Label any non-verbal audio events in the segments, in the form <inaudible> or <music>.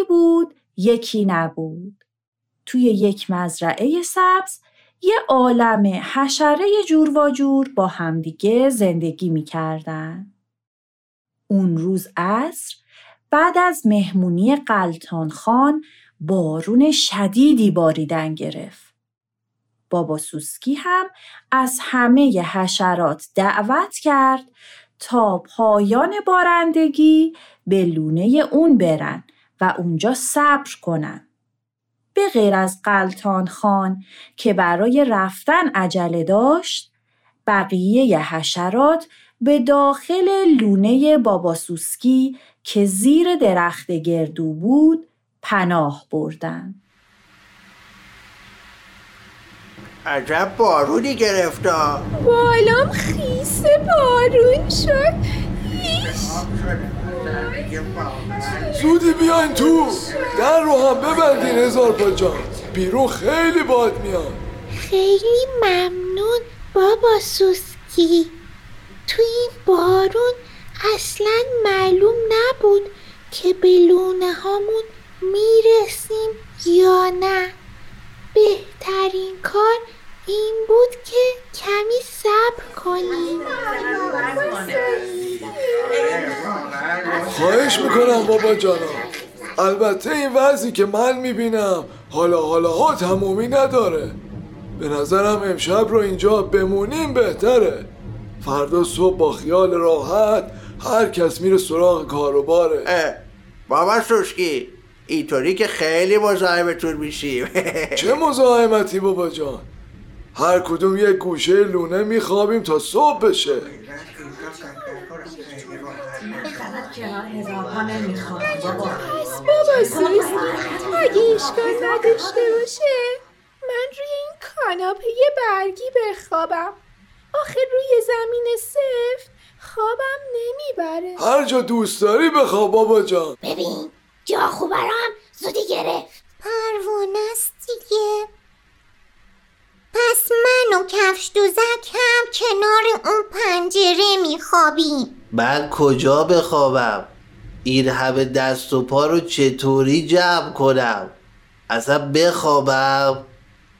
یکی بود یکی نبود توی یک مزرعه سبز یه عالم حشره جور و جور با همدیگه زندگی می‌کردن. اون روز عصر بعد از مهمونی قلتان خان بارون شدیدی باریدن گرفت. بابا سوسکی هم از همه حشرات دعوت کرد تا پایان بارندگی به لونه اون برن و اونجا صبر کنن. به غیر از قلتان خان که برای رفتن عجله داشت بقیه حشرات به داخل لونه بابا سوسکی که زیر درخت گردو بود پناه بردن. عجب بارونی گرفتا بالام خیس بارون شد زودی بیاین تو. در رو هم ببندین هزار پا جان. بیرون خیلی باد میاد. خیلی ممنون بابا سوسکی. تو این بارون اصلا معلوم نبود که به لونه هامون می‌رسیم یا نه. بهترین کار این بود که کمی صبر کنیم خواهش می‌کنم بابا جانا البته این وضعی که من می‌بینم حالا حالا ها تمومی نداره. به نظرم امشب رو اینجا بمونیم بهتره. فردا صبح با خیال راحت هر کس میره سراغ کاروباره بابا سوسکی اینطوری که خیلی مزاحمتون میشیم. <laughs> چه مزاحمتی بابا جان؟ هر کدوم یک گوشه لونه میخوابیم تا صبح بشه. پس بابا اگه اشکال نداشته باشه من روی این کاناپه برگی بخوابم آخه روی زمین سفت خوابم نمی‌بره هر جا دوست داری بخواب بابا جان. ببین جا خوبه هم زودی گرفت. پروانه است دیگه. پس من و کفش دوزک هم کنار اون پنجره میخوابیم. من کجا بخوابم؟ این همه دست و پا رو چطوری جمع کنم؟ اصلا بخوابم؟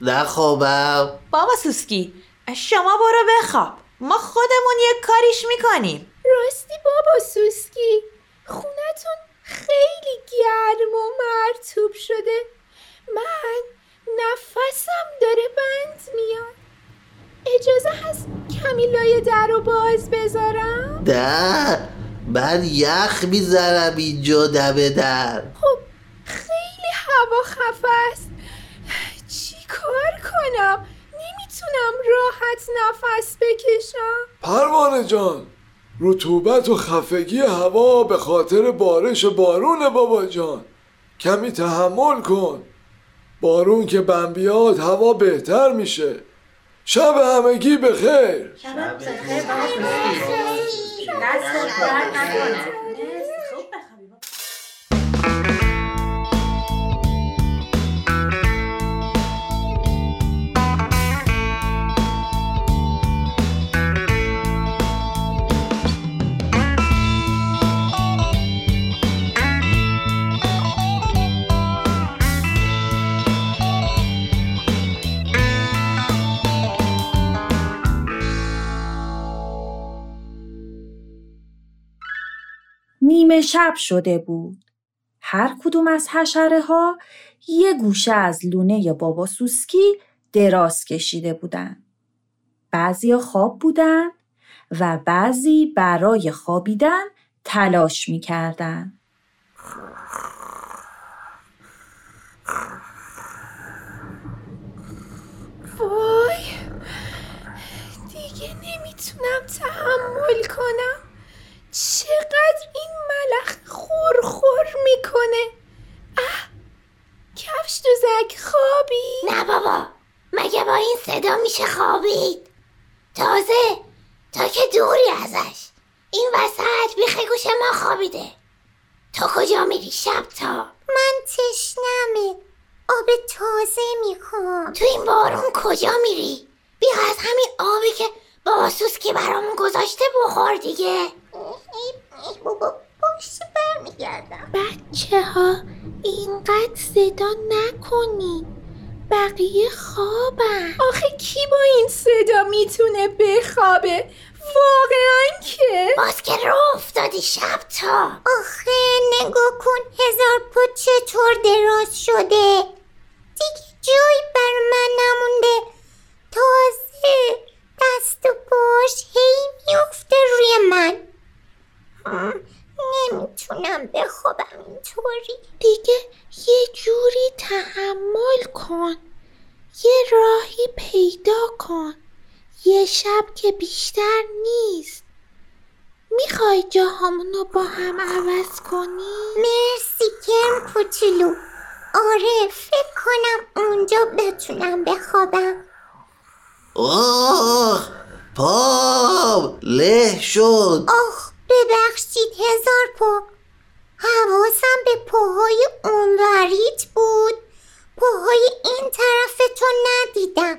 نخوابم؟ بابا سوسکی شما برو بخواب. ما خودمون یک کاریش می‌کنیم. راستی بابا سوسکی خونتون خیلی گرم و مرتوب شده. من نفسم داره بند میاد. اجازه هست کمی لای در رو باز بذارم؟ نه من یخ می‌ذارم اینجا دم در. خب خیلی هوا خفه است. چی کار کنم؟ نمی‌تونم راحت نفس بکشم. پروانه جان رطوبت و خفگی هوا به خاطر بارش بارون بابا جان. کمی تحمل کن. بارون که بم بیاد هوا بهتر میشه شب همگی بخیر شب بخیر نیمه شب شده بود. هر کدوم از حشره ها یه گوشه از لونه بابا سوسکی دراز کشیده بودن. بعضی خواب بودن و بعضی برای خوابیدن تلاش می‌کردن. وای دیگه نمی‌تونم تحمل کنم چقدر این ملخ خور می‌کنه اه کفش دوزک خوابی؟ نه بابا مگه با این صدا میشه خوابید تازه تا که دوری ازش این وسط بیخ گوش ما خوابیده تو کجا میری شب تا؟ من تشنمه آب تازه می‌خوام تو این بارون کجا میری؟ بیا از همین آبی که باسوس که برامون گذاشته بخور دیگه بابا باشه برمیگردم برگردم بچه ها اینقدر صدا نکنین بقیه خوابن. آخه کی با این صدا می‌تونه بخوابه؟ واقعا که. باز که رو افتادی شب تا. آخه نگاه کن هزار پا چطور دراز شده. دیگه جایی بر من نمونده. تازه دست و باش هی میفته روی من. نمی‌تونم بخوابم اینطوری. دیگه یه جوری تحمل کن. یه راهی پیدا کن. یه شب که بیشتر نیست. می‌خوای جاهامونو با هم عوض کنی؟ مرسی کرم کوچولو. آره فکر کنم اونجا بتونم بخوابم. آه پام له شد. آخ ببخشید هزار پا. حواسم به پاهای اونوریت بود. پاهای این طرف تو ندیدم.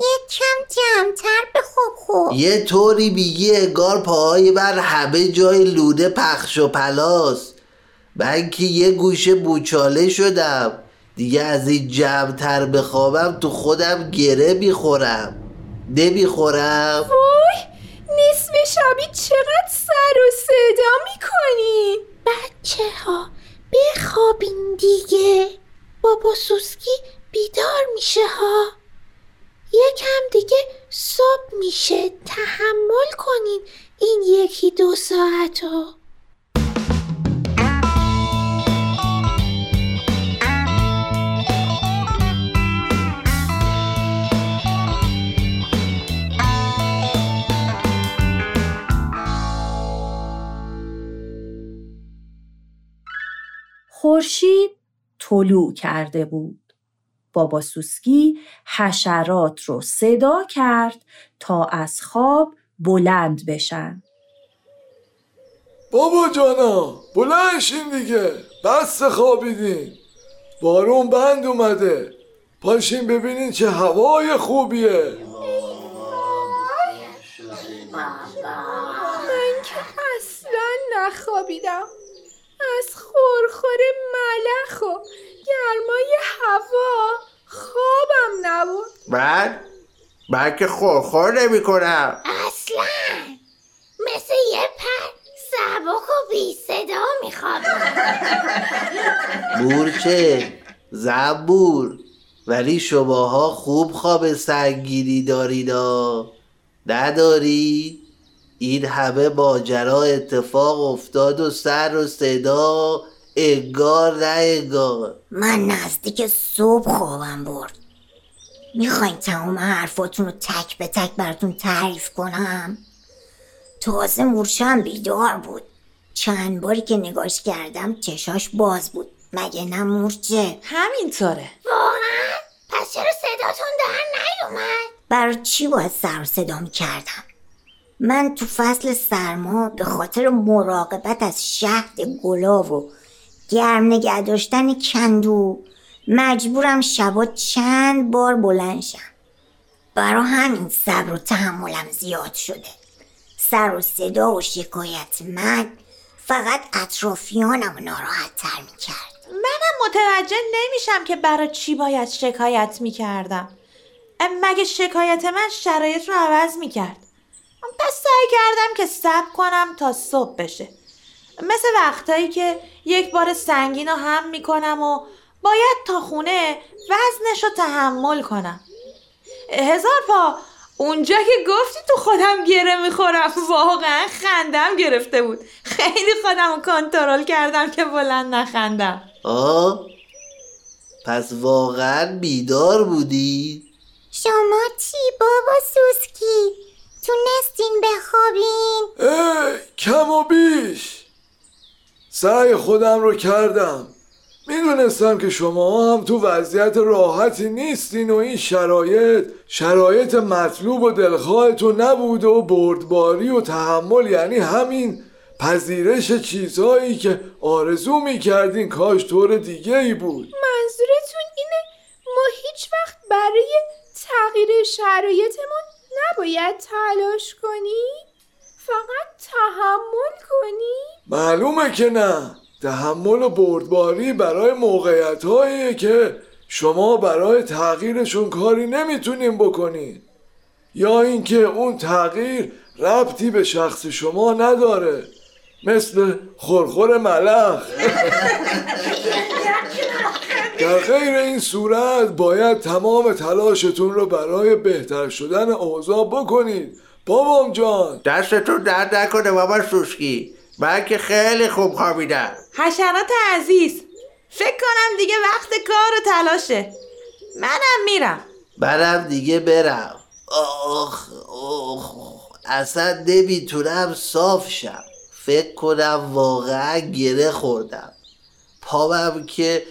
یه کم جمعتر بخواب خوب یه طوری میگی انگار پاهای بر همه جای لوده پخش و پلاس. من که یه گوشه بوچاله شدم. دیگه از این جمعتر بخوابم تو خودم گره می‌خورم. نمی‌خورم. شبی چقدر سر و صدا می‌کنی؟ بچه ها بخوابین دیگه. بابا سوسکی بیدار میشه ها. یکم دیگه صبح میشه. تحمل کنین این یکی دو ساعت رو خورشید طلوع کرده بود. بابا سوسکی حشرات رو صدا کرد تا از خواب بلند بشن. بابا جانا بلنشین دیگه بس خوابیدین. بارون بند اومده. پاشین ببینین چه هوای خوبیه. من که اصلا نخوابیدم. از خورخور ملخ و گرمای هوا. خوابم نبود. من من که خورخور نمی کنم اصلا. مثل یه پر سبک و بی صدا میخوابم. مورچه زنبور ولی شماها خوب خواب سنگینی داریدا نداری؟ این همه ماجرا اتفاق افتاد و سر و صدا انگار نه انگار. من نزدیک صبح خوابم برد. می‌خواین تمام حرفاتون رو تک به تک براتون تعریف کنم؟ تازه مورچم بیدار بود. چند باری که نگاش کردم چشاش باز بود. مگه نه مورچه؟ همینطوره. واقعا؟ پس چرا صداتون در نیومد؟ برای چی باید سر و صدا می‌کردم؟ من تو فصل سرما به خاطر مراقبت از شهد گلاب و گرم نگه داشتن کندو مجبورم شبا چند بار بلند شم. برا همین صبر و تحملم زیاد شده. سر و صدا و شکایت من فقط اطرافیانم ناراحت تر می‌کرد. منم متوجه نمیشم که برای چی باید شکایت می‌کردم. مگه شکایت من شرایط رو عوض می‌کرد؟ پس سعی کردم که صبر کنم تا صبح بشه. مثل وقتایی که یک بار سنگین رو هم می‌کنم و باید تا خونه وزنش رو تحمل کنم. هزار پا اونجا که گفتی تو خودم گره می‌خورم. واقعا خندم گرفته بود. خیلی خودم رو کنترل کردم که بلند نخندم. آه پس واقعا بیدار بودی؟ شما چی بابا سوسکی؟ تونستین بخوابین؟ ای کم و بیش. سعی خودم رو کردم. می‌دونستم که شما هم تو وضعیت راحتی نیستین و این شرایط شرایط مطلوب و دلخواهتون نبود و بردباری و تحمل یعنی همین پذیرش چیزهایی که آرزو می‌کردین کاش طور دیگه ای بود. منظورتون اینه ما هیچ وقت برای تغییر شرایطمون نباید تلاش کنیم؟ فقط تحمل کنیم؟ معلومه که نه تحمل و بردباری برای موقعیت که شما برای تغییرشون کاری نمی‌تونین بکنین یا اینکه اون تغییر ربطی به شخص شما نداره مثل خورخور ملخ <laughs> در غیر این صورت باید تمام تلاشتون رو برای بهتر شدن اوضاع بکنید. بابام جان. دستتون درد نکنه بابا سوسکی. من که خیلی خوب خوابیدم. حشرات عزیز فکر کنم دیگه وقت کار و تلاشه. منم میرم. برم دیگه برم. آخ آخ اصلا نمی‌تونم صاف شم. فکر کنم واقعا گره خوردم. پامم که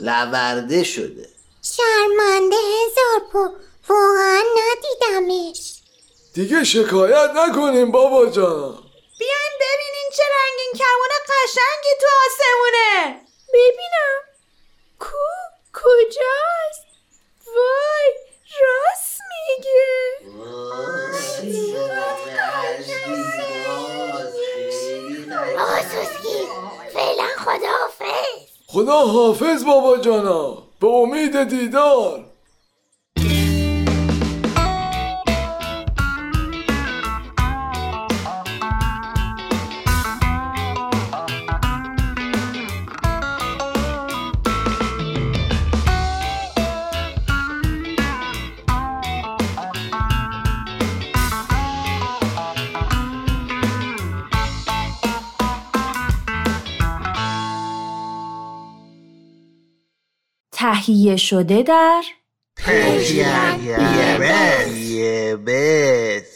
لورده شده. شرمنده هزار پا. واقعا ندیدمش. دیگه شکایت نکنیم بابا جان. بیاین ببینین چه رنگین کمون قشنگی تو آسمونه. ببینم. کو؟ کجاست؟ وای راست میگه. آقا سوسکی. فعلا خداحافظ خدا حافظ بابا جانا به امید دیدار. تهیه شده در یه بس.